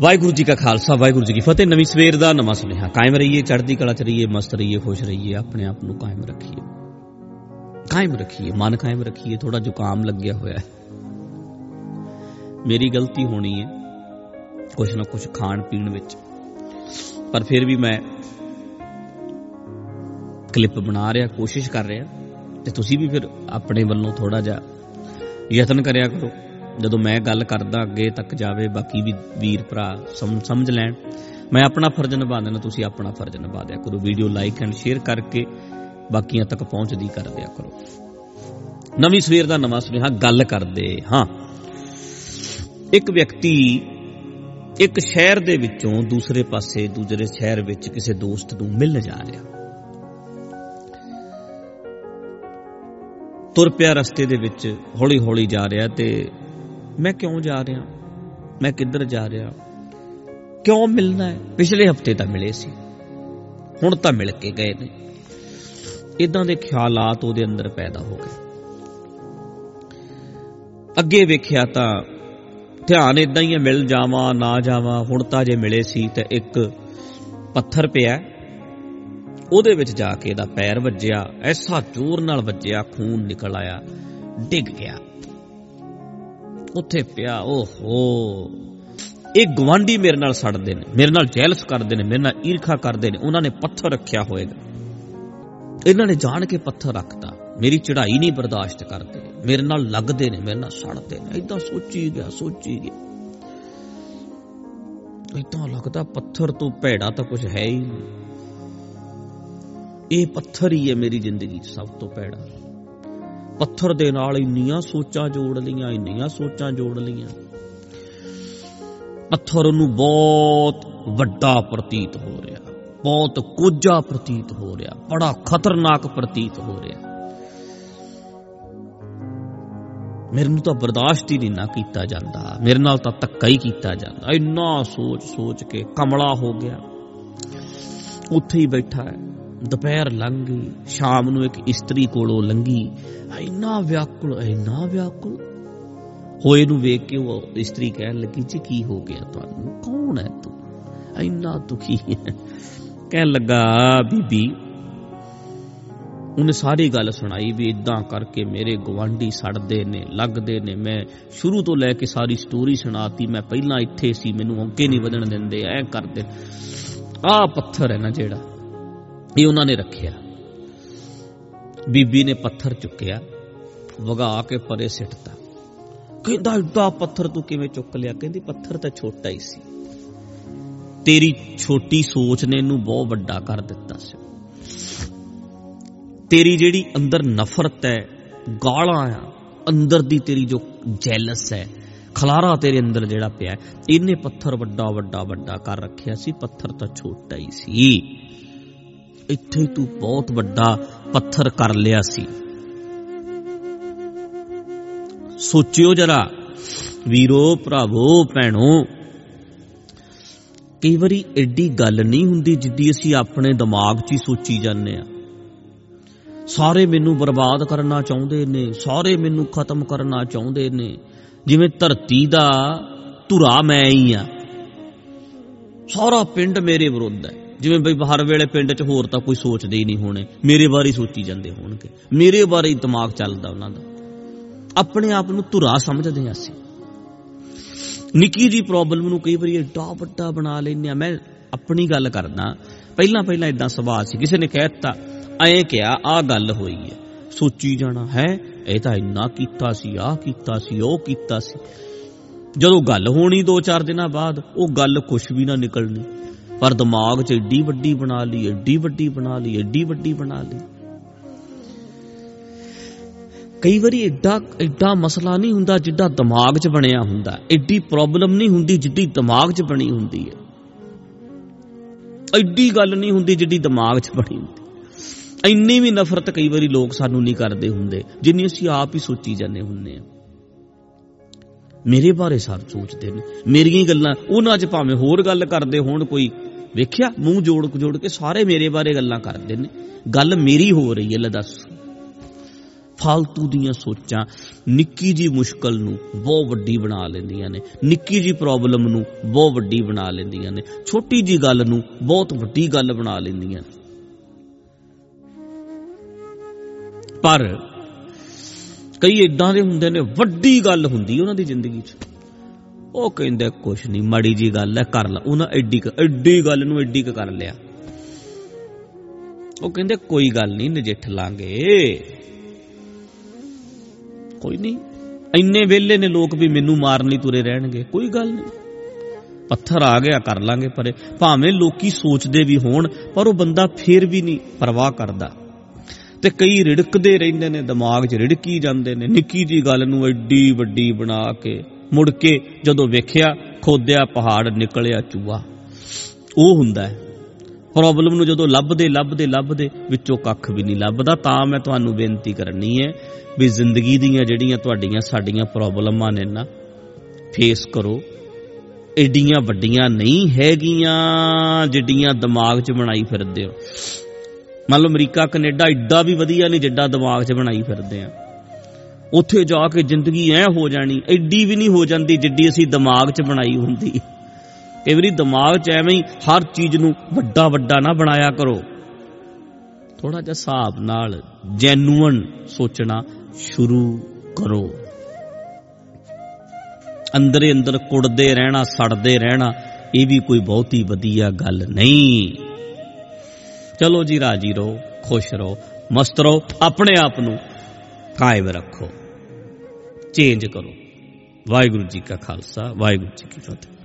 ਵਾਹਿਗੁਰੂ ਜੀ ਕਾ ਖਾਲਸਾ, ਵਾਹਿਗੁਰੂ ਜੀ ਕੀ ਫਤਿਹ। ਨਵੀਂ ਸਵੇਰ ਦਾ ਨਵਾਂ ਸੁਨੇਹਾ। ਕਾਇਮ ਰਹੀਏ, ਚੜ੍ਹਦੀ ਕਲਾ ਚ ਰਹੀਏ, ਮਸਤ ਰਹੀਏ, ਖੁਸ਼ ਰਹੀਏ, ਆਪਣੇ ਆਪ ਨੂੰ ਕਾਇਮ ਰੱਖੀਏ। ਕਾਇਮ ਰੱਖੀਏ, ਮਨ ਕਾਇਮ ਰੱਖੀਏ ਥੋੜਾ ਜ਼ੁਕਾਮ ਲੱਗਿਆ ਹੋਇਆ ਹੈ। ਮੇਰੀ ਗਲਤੀ ਹੋਣੀ ਹੈ ਕੁਛ ਨਾ ਕੁਛ ਖਾਣ ਪੀਣ ਵਿੱਚ। ਪਰ ਫਿਰ ਵੀ ਮੈਂ ਕਲਿੱਪ ਬਣਾ ਰਿਹਾ, ਕੋਸ਼ਿਸ਼ ਕਰ ਰਿਹਾ। ਤੇ ਤੁਸੀਂ ਵੀ ਫਿਰ ਆਪਣੇ ਵੱਲੋਂ ਥੋੜਾ ਜਿਹਾ ਯਤਨ ਕਰਿਆ ਕਰੋ। ਜਦੋਂ ਮੈਂ ਗੱਲ ਕਰਦਾ ਅੱਗੇ ਤੱਕ ਜਾਵੇ, ਬਾਕੀ ਵੀ ਵੀਰ ਭਰਾ ਸਮ- ਸਮਝ ਲੈਣ। ਮੈਂ ਆਪਣਾ ਫਰਜ਼ ਨਿਭਾ ਦੇਣਾ ਤੁਸੀਂ ਆਪਣਾ ਫਰਜ਼ ਨਿਭਾ ਦਿਆ ਕਰੋ। ਵੀਡੀਓ ਲਾਈਕ ਐਂਡ ਸ਼ੇਅਰ ਕਰਕੇ ਬਾਕੀਆਂ ਤੱਕ ਪਹੁੰਚਦੀ ਕਰ ਦਿਆ ਕਰੋ। ਨਵੀਂ ਸਵੇਰ ਦਾ ਨਵਾਂ ਸੁਨੇਹਾ, ਗੱਲ ਕਰਦੇ ਹਾਂ। ਇੱਕ ਵਿਅਕਤੀ ਇੱਕ ਸ਼ਹਿਰ ਦੇ ਵਿੱਚੋਂ ਦੂਸਰੇ ਪਾਸੇ, ਦੂਜੇ ਸ਼ਹਿਰ ਵਿੱਚ ਕਿਸੇ ਦੋਸਤ ਨੂੰ ਮਿਲਣ ਜਾ ਰਿਹਾ। ਤੁਰ ਪਿਆ ਰਸਤੇ ਦੇ ਵਿੱਚ ਹੌਲੀ ਹੌਲੀ ਜਾ ਰਿਹਾ ਤੇ ਮੈਂ ਕਿਉਂ ਜਾ ਰਿਹਾ? ਮੈਂ ਕਿੱਧਰ ਜਾ ਰਿਹਾ? ਕਿਉਂ ਮਿਲਣਾ ਹੈ? ਪਿਛਲੇ ਹਫ਼ਤੇ ਤਾਂ ਮਿਲੇ ਸੀ। ਹੁਣ ਤਾਂ ਮਿਲ ਕੇ ਗਏ ਨੇ। ਇਦਾਂ ਦੇ ਖਿਆਲਾਤ ਉਹਦੇ ਅੰਦਰ ਪੈਦਾ ਹੋ ਗਏ। ਅੱਗੇ ਵੇਖਿਆ ਤਾਂ ਧਿਆਨ ਇਦਾਂ ਹੀ ਹੈ, ਮਿਲ ਜਾਵਾਂ, ਨਾ ਜਾਵਾਂ, ਹੁਣ ਤਾਂ ਜੇ ਮਿਲੇ ਸੀ ਤੇ ਇੱਕ ਪੱਥਰ ਪਿਆ ਉਹਦੇ ਵਿੱਚ ਜਾ ਕੇ ਇਹਦਾ ਪੈਰ ਵੱਜਿਆ, ਐਸਾ ਜ਼ੋਰ ਨਾਲ ਵੱਜਿਆ, ਖੂਨ ਨਿਕਲ ਆਇਆ, ਡਿੱਗ ਗਿਆ। ਉੱਥੇ ਪਿਆ, ਓਹੋ। ਇਹ ਗਵਾਂਢੀ ਮੇਰੇ ਨਾਲ ਸੜਦੇ ਨੇ, ਮੇਰੇ ਨਾਲ ਜੈਲਸ ਕਰਦੇ ਨੇ, ਮੇਰੇ ਨਾਲ ਈਰਖਾ ਕਰਦੇ ਨੇ, ਉਹਨਾਂ ਨੇ ਪੱਥਰ ਰੱਖਿਆ ਹੋਏਗਾ। ਇਹਨਾਂ ਨੇ ਜਾਣ ਕੇ ਪੱਥਰ ਰੱਖਤਾ। ਮੇਰੀ ਚੜ੍ਹਾਈ ਨਹੀਂ ਬਰਦਾਸ਼ਤ ਕਰਦੇ, ਮੇਰੇ ਨਾਲ ਲੱਗਦੇ ਨੇ, ਮੇਰੇ ਨਾਲ ਸੜਦੇ ਨੇ। ਇਦਾਂ ਸੋਚੀ ਗਿਆ ਸੋਚੀ ਗਿਆ। ਇਦਾਂ ਲੱਗਦਾ ਪੱਥਰ ਤੋਂ ਭੈੜਾ ਤਾਂ ਕੁਝ ਹੈ ਹੀ ਨਹੀਂ। ਇਹ ਪੱਥਰ ਹੀ ਹੈ ਮੇਰੀ ਜ਼ਿੰਦਗੀ 'ਚ ਸਭ ਤੋਂ ਭੈੜਾ। ਪੱਥਰ ਦੇ ਨਾਲ ਇੰਨੀਆਂ ਸੋਚਾਂ ਜੋੜ ਲਈਆਂ, ਇੰਨੀਆਂ ਸੋਚਾਂ ਜੋੜ ਲਈਆਂ। ਪੱਥਰ ਨੂੰ ਬਹੁਤ ਵੱਡਾ ਪ੍ਰਤੀਤ ਹੋ ਰਿਹਾ, ਬਹੁਤ ਕੋਝਾ ਪ੍ਰਤੀਤ ਹੋ ਰਿਹਾ, ਬੜਾ ਖਤਰਨਾਕ ਪ੍ਰਤੀਤ ਹੋ ਰਿਹਾ। ਮੇਰੇ ਨੂੰ ਤਾਂ ਬਰਦਾਸ਼ਤ ਹੀ ਨਹੀਂ ਨਾ ਕੀਤਾ ਜਾਂਦਾ, ਮੇਰੇ ਨਾਲ ਤਾਂ ਧੱਕਾ ਹੀ ਕੀਤਾ ਜਾਂਦਾ। ਇੰਨਾ ਸੋਚ ਸੋਚ ਕੇ ਕਮਲਾ ਹੋ ਗਿਆ। ਉੱਥੇ ਹੀ ਬੈਠਾ ਹੈ। ਦੁਪਹਿਰ ਲੰਘ ਗਈ ਸ਼ਾਮ ਨੂੰ ਇੱਕ ਇਸਤਰੀ ਕੋਲੋਂ ਲੰਗੀ ਇੰਨਾ ਵਿਆਕੁਲ ਇੰਨਾ ਵਿਆਕੁਲ। ਹੋਏ ਨੂੰ ਵੇਖ ਕੇ ਉਹ ਇਸਤਰੀ ਕਹਿਣ ਲੱਗੀ, ਜੀ, ਕੀ ਹੋ ਗਿਆ ਤੁਹਾਨੂੰ? ਕੌਣ ਹੈ ਤੂੰ? ਇੰਨਾ ਦੁਖੀ ਹੈ। ਕਹਿਣ ਲੱਗਾ, ਬੀਬੀ, ਉਹਨੇ ਸਾਰੀ ਗੱਲ ਸੁਣਾਈ ਵੀ ਇਦਾਂ ਕਰਕੇ ਮੇਰੇ ਗਵਾਂਢੀ ਸੜਦੇ ਨੇ, ਲੱਗਦੇ ਨੇ। ਮੈਂ ਸ਼ੁਰੂ ਤੋਂ ਲੈ ਕੇ ਸਾਰੀ ਸਟੋਰੀ ਸੁਣਾਤੀ, ਮੈਂ ਪਹਿਲਾਂ ਇੱਥੇ ਸੀ, ਮੈਨੂੰ ਅੱਗੇ ਨਹੀਂ ਵਧਣ ਦਿੰਦੇ, ਐ ਕਰਦੇ ਆਹ ਪੱਥਰ ਹੈ ਨਾ ਜਿਹੜਾ। ਇਹ ਉਹਨਾਂ ਨੇ ਰੱਖਿਆ। ਬੀਬੀ ਨੇ ਪੱਥਰ ਚੁੱਕਿਆ, ਵਗਾ ਕੇ ਪਰੇ ਸਿੱਟਤਾ। ਕਹਿੰਦਾ ਏਡਾ ਪੱਥਰ ਤੂੰ ਕਿਵੇਂ ਚੁੱਕ ਲਿਆ? ਕਹਿੰਦੀ, ਪੱਥਰ ਤਾਂ ਛੋਟਾ ਹੀ ਸੀ। ਤੇਰੀ ਛੋਟੀ ਸੋਚ ਨੇ ਇਹਨੂੰ ਬਹੁਤ ਵੱਡਾ ਕਰ ਦਿੱਤਾ ਸੀ। ਤੇਰੀ ਜਿਹੜੀ ਅੰਦਰ ਨਫ਼ਰਤ ਹੈ, ਗਾਲਾਂ ਆ, ਅੰਦਰ ਦੀ ਤੇਰੀ ਜੋ ਜੈਲਸ ਹੈ, ਖਲਾਰਾ ਤੇਰੇ ਅੰਦਰ ਜਿਹੜਾ ਪਿਆ, ਇਹਨੇ ਪੱਥਰ ਵੱਡਾ ਵੱਡਾ ਵੱਡਾ ਕਰ ਰੱਖਿਆ ਸੀ, ਪੱਥਰ ਤਾਂ ਛੋਟਾ ਹੀ ਸੀ। ਇੱਥੇ ਤੂੰ ਬਹੁਤ ਵੱਡਾ ਪੱਥਰ ਕਰ ਲਿਆ ਸੀ। ਸੋਚਿਓ ਜਰਾ, ਵੀਰੋ, ਭਰਾਵੋ, ਭੈਣੋ, ਕਈ ਵਾਰੀ ਐਡੀ ਗੱਲ ਨਹੀਂ ਹੁੰਦੀ ਜਿੱਦੀ ਅਸੀਂ ਆਪਣੇ ਦਿਮਾਗ 'ਚ ਹੀ ਸੋਚੀ ਜਾਂਦੇ ਆ ਸਾਰੇ ਮੈਨੂੰ ਬਰਬਾਦ ਕਰਨਾ ਚਾਹੁੰਦੇ ਨੇ, ਸਾਰੇ ਮੈਨੂੰ ਖਤਮ ਕਰਨਾ ਚਾਹੁੰਦੇ ਨੇ। ਜਿਵੇਂ ਧਰਤੀ ਦਾ ਧੁਰਾ ਮੈਂ ਹੀ ਆ ਸਾਰਾ ਪਿੰਡ ਮੇਰੇ ਵਿਰੁੱਧ ਹੈ। ਜਿਵੇਂ ਬਈ ਹਰ ਵੇਲੇ ਪਿੰਡ 'ਚ ਹੋਰ ਤਾਂ ਕੋਈ ਸੋਚਦੇ ਹੀ ਨਹੀਂ ਹੋਣੇ। ਮੇਰੇ ਬਾਰੇ ਸੋਚੀ ਜਾਂਦੇ ਹੋਣਗੇ। ਮੇਰੇ ਬਾਰੇ ਹੀ ਦਿਮਾਗ ਚੱਲਦਾ ਉਹਨਾਂ ਦਾ। ਆਪਣੇ ਆਪ ਨੂੰ ਧੁਰਾ ਸਮਝਦੇ ਆ ਅਸੀਂ। ਨਿੱਕੀ ਜੀ ਪ੍ਰੋਬਲਮ ਨੂੰ ਕਈ ਵਾਰੀ ਏਡਾ ਵੱਡਾ ਬਣਾ ਲੈਂਦੇ ਆ ਮੈਂ ਆਪਣੀ ਗੱਲ ਕਰਦਾ ਪਹਿਲਾਂ ਪਹਿਲਾਂ ਇਦਾਂ ਸੁਭਾਅ ਸੀ। ਕਿਸੇ ਨੇ ਕਹਿ ਦਿੱਤਾ ਐਂ ਕਿਹਾ ਆ ਗੱਲ ਹੋਈ ਹੈ। ਸੋਚੀ ਜਾਣਾ ਹੈ, ਇਹ ਤਾਂ ਇੰਨਾ ਕੀਤਾ ਸੀ ਆ ਕੀਤਾ ਸੀ, ਉਹ ਕੀਤਾ ਸੀ। ਜਦੋਂ ਗੱਲ ਹੋਣੀ 2-4 ਦਿਨਾਂ ਬਾਅਦ, ਉਹ ਗੱਲ ਕੁਝ ਵੀ ਨਾ ਨਿਕਲਣੀ। ਪਰ ਦਿਮਾਗ 'ਚ ਏਡੀ ਵੱਡੀ ਬਣਾ ਲਈ, ਏਡੀ ਵੱਡੀ ਬਣਾ ਲਈ, ਏਡੀ ਵੱਡੀ ਬਣਾ ਲਈ। ਕਈ ਵਾਰੀ ਐਡਾ ਐਡਾ ਮਸਲਾ ਨਹੀਂ ਹੁੰਦਾ ਜਿੱਡਾ ਦਿਮਾਗ 'ਚ ਬਣਿਆ ਹੁੰਦਾ। ਐਡੀ ਪ੍ਰੋਬਲਮ ਨਹੀਂ ਹੁੰਦੀ ਜਿੱਡੀ ਦਿਮਾਗ 'ਚ ਬਣੀ ਹੁੰਦੀ ਹੈ। ਐਡੀ ਗੱਲ ਨਹੀਂ ਹੁੰਦੀ ਜਿੱਡੀ ਦਿਮਾਗ 'ਚ ਬਣੀ ਹੁੰਦੀ। ਇੰਨੀ ਵੀ ਨਫ਼ਰਤ ਕਈ ਵਾਰੀ ਲੋਕ ਸਾਨੂੰ ਨਹੀਂ ਕਰਦੇ ਹੁੰਦੇ, ਜਿੰਨੀ ਅਸੀਂ ਆਪ ਹੀ ਸੋਚੀ ਜਾਂਦੇ ਹੁੰਨੇ ਆ ਮੇਰੇ ਬਾਰੇ ਸਭ ਸੋਚਦੇ ਨੇ। ਮੇਰੀਆਂ ਹੀ ਗੱਲਾਂ, ਉਹਨਾਂ 'ਚ ਭਾਵੇਂ ਹੋਰ ਗੱਲ ਕਰਦੇ ਹੋਣ ਕੋਈ। ਵੇਖਿਆ, ਮੂੰਹ ਜੋੜ ਜੋੜ ਕੇ ਸਾਰੇ ਮੇਰੇ ਬਾਰੇ ਗੱਲਾਂ ਕਰਦੇ ਨੇ। ਗੱਲ ਮੇਰੀ ਹੋ ਰਹੀ ਹੈ, ਲੈ ਦੱਸ। ਫालतू ਦੀਆਂ ਸੋਚਾਂ, ਨਿੱਕੀ ਜੀ ਮੁਸ਼ਕਲ ਨੂੰ ਬਹੁਤ ਵੱਡੀ ਬਣਾ ਲੈਂਦੀਆਂ ਨੇ। ਨਿੱਕੀ ਜੀ ਪ੍ਰੋਬਲਮ ਨੂੰ ਬਹੁਤ ਵੱਡੀ ਬਣਾ ਲੈਂਦੀਆਂ ਨੇ। ਛੋਟੀ ਜੀ ਗੱਲ ਨੂੰ ਬਹੁਤ ਵੱਡੀ ਗੱਲ ਬਣਾ ਲੈਂਦੀਆਂ ਨੇ। ਪਰ ਕਈ ਇਦਾਂ ਦੇ ਹੁੰਦੇ ਨੇ, ਵੱਡੀ ਗੱਲ ਹੁੰਦੀ ਉਹਨਾਂ ਦੀ ਜ਼ਿੰਦਗੀ 'ਚ। ਉਹ ਕਹਿੰਦੇ, ਕੁਛ ਨਹੀਂ ਮਾੜੀ ਜੀ ਗੱਲ ਹੈ, ਕਰ ਲਾ। ਉਹਨਾਂ ਐਡੀ ਐਡੀ ਗੱਲ ਨੂੰ ਐਡੀ ਕ ਕਰ ਲਿਆ। ਉਹ ਕਹਿੰਦੇ, ਕੋਈ ਗੱਲ ਨਹੀਂ ਨਜਿੱਠ ਲਾਂਗੇ। ਕੋਈ ਨਹੀਂ ਇੰਨੇ ਵੇਲੇ ਨੇ ਲੋਕ ਵੀ ਮੈਨੂੰ ਮਾਰਨ ਲਈ ਤੁਰੇ ਰਹਿਣਗੇ। ਕੋਈ ਗੱਲ ਨਹੀਂ ਪੱਥਰ ਆ ਗਿਆ, ਕਰ ਲਾਂਗੇ ਪਰੇ। ਭਾਵੇਂ ਲੋਕੀ ਸੋਚਦੇ ਵੀ ਹੋਣ, ਪਰ ਉਹ ਬੰਦਾ ਫੇਰ ਵੀ ਨਹੀਂ ਪਰਵਾਹ ਕਰਦਾ। ਤੇ ਕਈ ਰਿੜਕਦੇ ਰਹਿੰਦੇ ਨੇ, ਦਿਮਾਗ 'ਚ ਰਿੜਕੀ ਜਾਂਦੇ ਨੇ। ਨਿੱਕੀ ਜੀ ਗੱਲ ਨੂੰ ਐਡੀ ਵੱਡੀ ਬਣਾ ਕੇ ਮੁੜ ਕੇ ਜਦੋਂ ਵੇਖਿਆ, ਖੋਦਿਆ ਪਹਾੜ, ਨਿਕਲਿਆ ਚੂਹਾ। ਉਹ ਹੁੰਦਾ ਹੈ। ਪ੍ਰੋਬਲਮ ਨੂੰ ਜਦੋਂ ਲੱਭਦੇ ਲੱਭਦੇ ਲੱਭਦੇ, ਵਿੱਚੋਂ ਕੱਖ ਵੀ ਨਹੀਂ ਲੱਭਦਾ। ਤਾਂ ਮੈਂ ਤੁਹਾਨੂੰ ਬੇਨਤੀ ਕਰਨੀ ਹੈ ਵੀ ਜ਼ਿੰਦਗੀ ਦੀਆਂ ਜਿਹੜੀਆਂ ਤੁਹਾਡੀਆਂ, ਸਾਡੀਆਂ ਪ੍ਰੋਬਲਮਾਂ ਨੇ ਨਾ ਫੇਸ ਕਰੋ। ਏਡੀਆਂ ਵੱਡੀਆਂ ਨਹੀਂ ਹੈਗੀਆਂ, ਜਿੱਡੀਆਂ ਦਿਮਾਗ 'ਚ ਬਣਾਈ ਫਿਰਦੇ ਹੋ। ਮੰਨ ਲਓ ਅਮਰੀਕਾ, ਕੈਨੇਡਾ ਐਡਾ ਵੀ ਵਧੀਆ ਨਹੀਂ ਜਿੱਡਾ ਦਿਮਾਗ 'ਚ ਬਣਾਈ ਫਿਰਦੇ ਆ। ਉੱਥੇ ਜਾ ਕੇ ਜ਼ਿੰਦਗੀ ਐ ਹੋ ਜਾਣੀ ਐਡੀ ਵੀ ਨਹੀਂ ਹੋ ਜਾਂਦੀ ਜਿੱਡੀ ਅਸੀਂ ਦਿਮਾਗ 'ਚ ਬਣਾਈ ਹੁੰਦੀ। ਕਈ ਵਾਰੀ ਦਿਮਾਗ 'ਚ ਐਵੇਂ ਹੀ ਹਰ ਚੀਜ਼ ਨੂੰ ਵੱਡਾ ਵੱਡਾ ਨਾ ਬਣਾਇਆ ਕਰੋ। ਥੋੜਾ ਜਿਹਾ ਹਿਸਾਬ ਨਾਲ ਜੈਨੂਅਨ ਸੋਚਣਾ ਸ਼ੁਰੂ ਕਰੋ। ਅੰਦਰੇ ਅੰਦਰ ਕੁੜਦੇ ਰਹਿਣਾ, ਸੜਦੇ ਰਹਿਣਾ, ਇਹ ਵੀ ਕੋਈ ਬਹੁਤੀ ਵਧੀਆ ਗੱਲ ਨਹੀਂ। ਚਲੋ ਜੀ ਰਾਜੀ ਰਹੋ, ਖੁਸ਼ ਰਹੋ, ਮਸਤ ਰਹੋ, ਆਪਣੇ ਆਪ ਨੂੰ ਕਾਇਮ ਰੱਖੋ। ਚੇਂਜ ਕਰੋ। ਵਾਹਿਗੁਰੂ ਜੀ ਕਾ ਖਾਲਸਾ, ਵਾਹਿਗੁਰੂ ਜੀ ਕੀ ਫਤਿਹ।